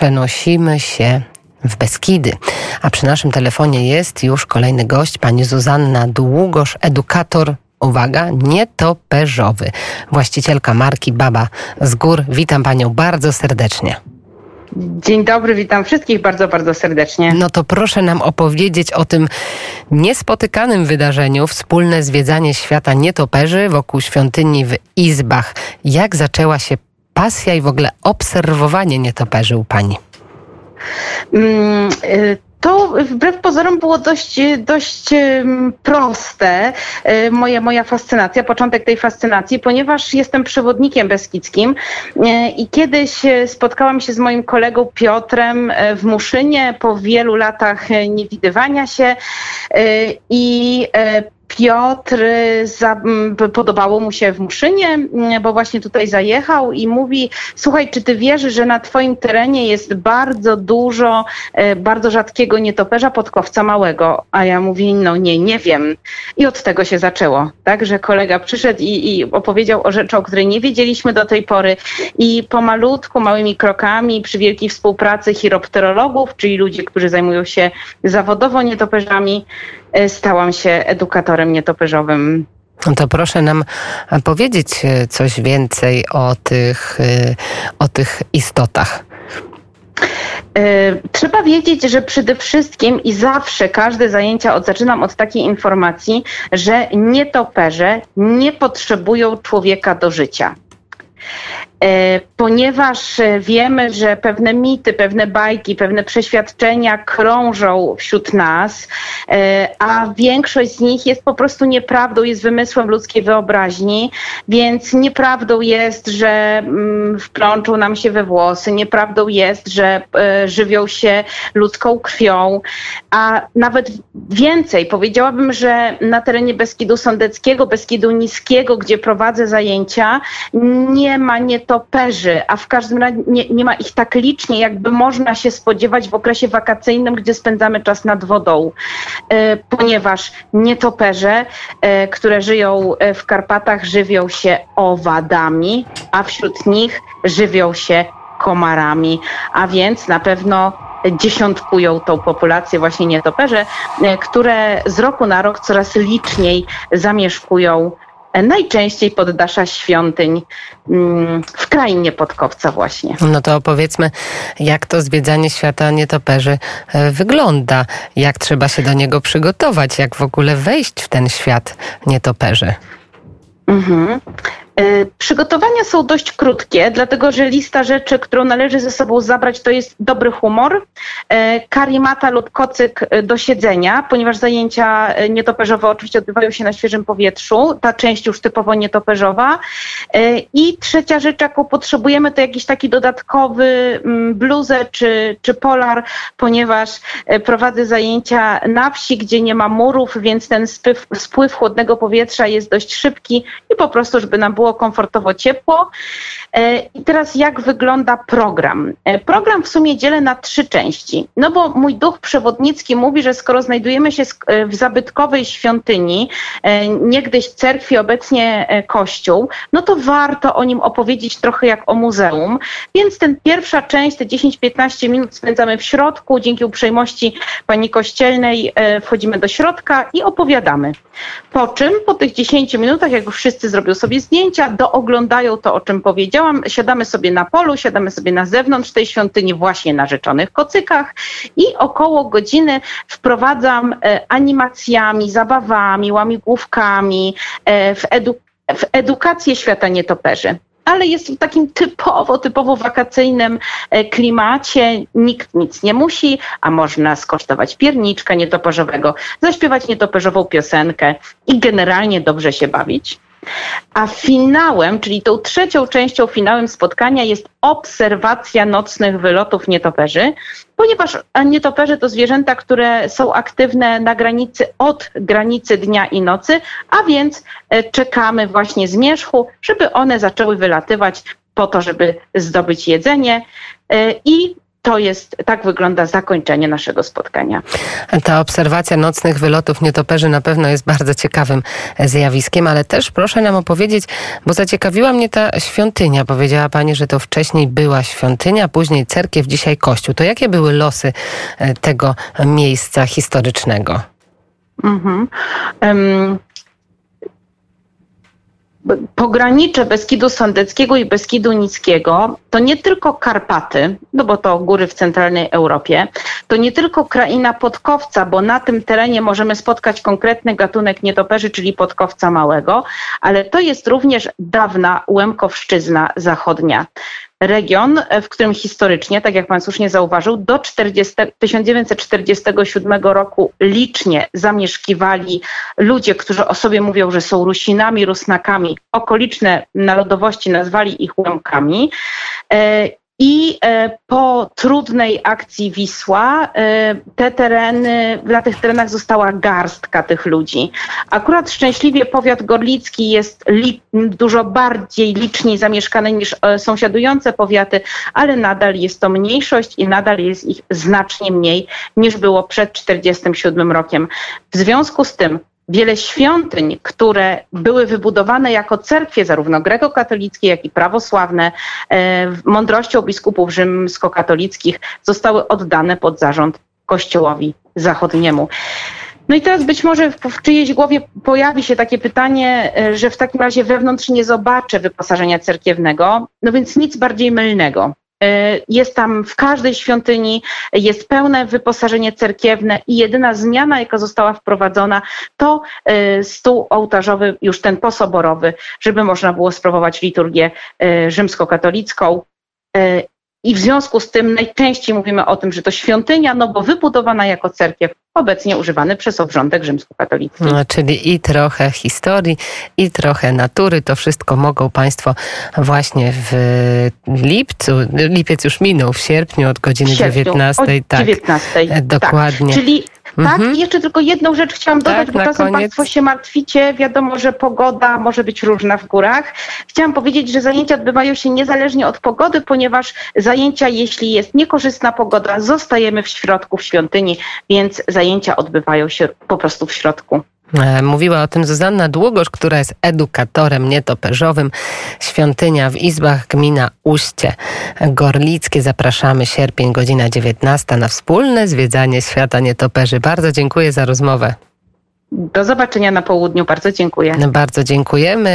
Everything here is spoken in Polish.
przenosimy się w Beskidy. A przy naszym telefonie jest już kolejny gość, pani Zuzanna Długosz, edukator uwaga, nietoperzowy. Właścicielka marki Baba z Gór. Witam panią bardzo serdecznie. Dzień dobry, witam wszystkich bardzo, bardzo serdecznie. No to proszę nam opowiedzieć o tym niespotykanym wydarzeniu, wspólne zwiedzanie świata nietoperzy wokół świątyni w Izbach. Jak zaczęła się pasja i w ogóle obserwowanie nietoperzy u pani? Mm, y to wbrew pozorom było dość, dość proste, e, moja, moja fascynacja, początek tej fascynacji, ponieważ jestem przewodnikiem beskidzkim e, i kiedyś e, spotkałam się z moim kolegą Piotrem w Muszynie po wielu latach niewidywania się i Piotr za, podobało mu się w Muszynie, bo właśnie tutaj zajechał i mówi: Słuchaj, czy ty wierzysz, że na twoim terenie jest bardzo dużo, e, bardzo rzadkiego nietoperza podkowca małego? A ja mówię: No nie, nie wiem. I od tego się zaczęło, tak, że kolega przyszedł i, i opowiedział o rzeczy, o której nie wiedzieliśmy do tej pory. I pomalutku, małymi krokami, przy wielkiej współpracy chiropterologów, czyli ludzi, którzy zajmują się zawodowo nietoperzami, stałam się edukatorem nietoperzowym. No to proszę nam powiedzieć e, coś więcej o tych, e, o tych istotach. Trzeba wiedzieć, że przede wszystkim i zawsze każde zajęcia od, zaczynam od takiej informacji, że nietoperze nie potrzebują człowieka do życia. E, ponieważ e, wiemy, że pewne mity, pewne bajki, pewne przeświadczenia krążą wśród nas, e, a większość z nich jest po prostu nieprawdą, jest wymysłem ludzkiej wyobraźni, więc nieprawdą jest, że mm, wplączą nam się we włosy, nieprawdą jest, że żywią się ludzką krwią, a nawet więcej, powiedziałabym, że na terenie Beskidu Sądeckiego, Beskidu Niskiego, gdzie prowadzę zajęcia, nie ma nietoperzy, a w każdym razie nie, nie ma ich tak licznie, jakby można się spodziewać w okresie wakacyjnym, gdzie spędzamy czas nad wodą, e, ponieważ nietoperze, e, które żyją e, w Karpatach, żywią się owadami, a wśród nich żywią się komarami, a więc na pewno dziesiątkują tą populację właśnie nietoperze, które z roku na rok coraz liczniej zamieszkują najczęściej poddasza świątyń mm, w krainie Podkowca właśnie. No to opowiedzmy, jak to zwiedzanie świata nietoperzy e, wygląda, jak trzeba się do niego przygotować, jak w ogóle wejść w ten świat nietoperzy. Mhm. E, przygotowania są dość krótkie, dlatego że lista rzeczy, którą należy ze sobą zabrać, to jest dobry humor, e, karimata lub kocyk e, do siedzenia, ponieważ zajęcia nietoperzowe oczywiście odbywają się na świeżym powietrzu, ta część już typowo nietoperzowa. I trzecia rzecz, jaką potrzebujemy, to jakiś taki dodatkowy mm, bluzę czy, czy polar, ponieważ prowadzę zajęcia na wsi, gdzie nie ma murów, więc ten spływ, spływ chłodnego powietrza jest dość szybki i po prostu, żeby nam było było komfortowo ciepło. E, I teraz jak wygląda program? E, program w sumie dzielę na trzy części. No bo mój duch przewodnicki mówi, że skoro znajdujemy się e, w zabytkowej świątyni, niegdyś cerkwi, obecnie kościół, no to warto o nim opowiedzieć trochę jak o muzeum. Więc ten pierwsza część, te 10-15 minut spędzamy w środku. Dzięki uprzejmości pani kościelnej wchodzimy do środka i opowiadamy. Po czym po tych 10 minutach, jak już wszyscy zrobią sobie zdjęcia, dooglądają to, o czym powiedziałam, siadamy sobie na polu, siadamy sobie na zewnątrz tej świątyni właśnie na rzeczonych kocykach i około godziny wprowadzam e, animacjami, zabawami, łamigłówkami e, w, edu w edukację świata nietoperzy ale jest w takim typowo, typowo wakacyjnym e, klimacie. Nikt nic nie musi, a można skosztować pierniczka nietoperzowego, zaśpiewać nietoperzową piosenkę i generalnie dobrze się bawić. A finałem, czyli tą trzecią częścią finałem spotkania jest obserwacja nocnych wylotów nietoperzy, ponieważ nietoperze to zwierzęta, które są aktywne na granicy od granicy dnia i nocy, a więc e, czekamy właśnie zmierzchu, żeby one zaczęły wylatywać po to, żeby zdobyć jedzenie. E, I to jest, tak wygląda zakończenie naszego spotkania. Ta obserwacja nocnych wylotów nietoperzy na pewno jest bardzo ciekawym zjawiskiem, ale też proszę nam opowiedzieć, bo zaciekawiła mnie ta świątynia. Powiedziała Pani, że to wcześniej była świątynia, później cerkiew, dzisiaj kościół. To jakie były losy e, tego miejsca historycznego? Mhm. Um, pogranicze Beskidu Sądeckiego i Beskidu Nickiego to nie tylko Karpaty, no bo to góry w centralnej Europie, to nie tylko kraina podkowca, bo na tym terenie możemy spotkać konkretny gatunek nietoperzy, czyli podkowca małego, ale to jest również dawna Łemkowszczyzna zachodnia region, w którym historycznie, tak jak pan słusznie zauważył, do 40, 1947 roku licznie zamieszkiwali ludzie, którzy o sobie mówią, że są Rusinami, Rusnakami. Okoliczne narodowości nazwali ich Łemkami. I e, po trudnej akcji Wisła e, te tereny, na tych terenach została garstka tych ludzi. Akurat szczęśliwie powiat gorlicki jest dużo bardziej liczniej zamieszkany niż e, sąsiadujące powiaty, ale nadal jest to mniejszość i nadal jest ich znacznie mniej niż było przed 1947 rokiem. W związku z tym wiele świątyń, które były wybudowane jako cerkwie, zarówno grekokatolickie, jak i prawosławne, e, mądrością biskupów rzymskokatolickich, zostały oddane pod zarząd Kościołowi Zachodniemu. No i teraz być może w czyjejś głowie pojawi się takie pytanie, e, że w takim razie wewnątrz nie zobaczę wyposażenia cerkiewnego, no więc nic bardziej mylnego. E, jest tam w każdej świątyni, jest pełne wyposażenie cerkiewne i jedyna zmiana, jaka została wprowadzona, to e, stół ołtarzowy, już ten posoborowy, żeby można było sprawować liturgię e, rzymskokatolicką. I w związku z tym najczęściej mówimy o tym, że to świątynia, no bo wybudowana jako cerkiew, obecnie używany przez obrządek rzymskokatolicki. No, czyli i trochę historii, i trochę natury. To wszystko mogą Państwo właśnie w lipcu, lipiec już minął, w sierpniu od godziny sierpniu, 19. tak, 19. Tak. Dokładnie. Tak. Czyli tak, mhm. i jeszcze tylko jedną rzecz chciałam dodać, tak, bo czasem koniec. Państwo się martwicie. Wiadomo, że pogoda może być różna w górach. Chciałam powiedzieć, że zajęcia odbywają się niezależnie od pogody, ponieważ zajęcia, jeśli jest niekorzystna pogoda, zostajemy w środku w świątyni, więc zajęcia odbywają się po prostu w środku. E, mówiła o tym Zuzanna Długosz, która jest edukatorem nietoperzowym. Świątynia w Izbach, gmina Uście Gorlickie. Zapraszamy sierpień, godzina 19 na wspólne zwiedzanie świata nietoperzy. Bardzo dziękuję za rozmowę. Do zobaczenia na południu. Bardzo dziękuję. Bardzo dziękujemy.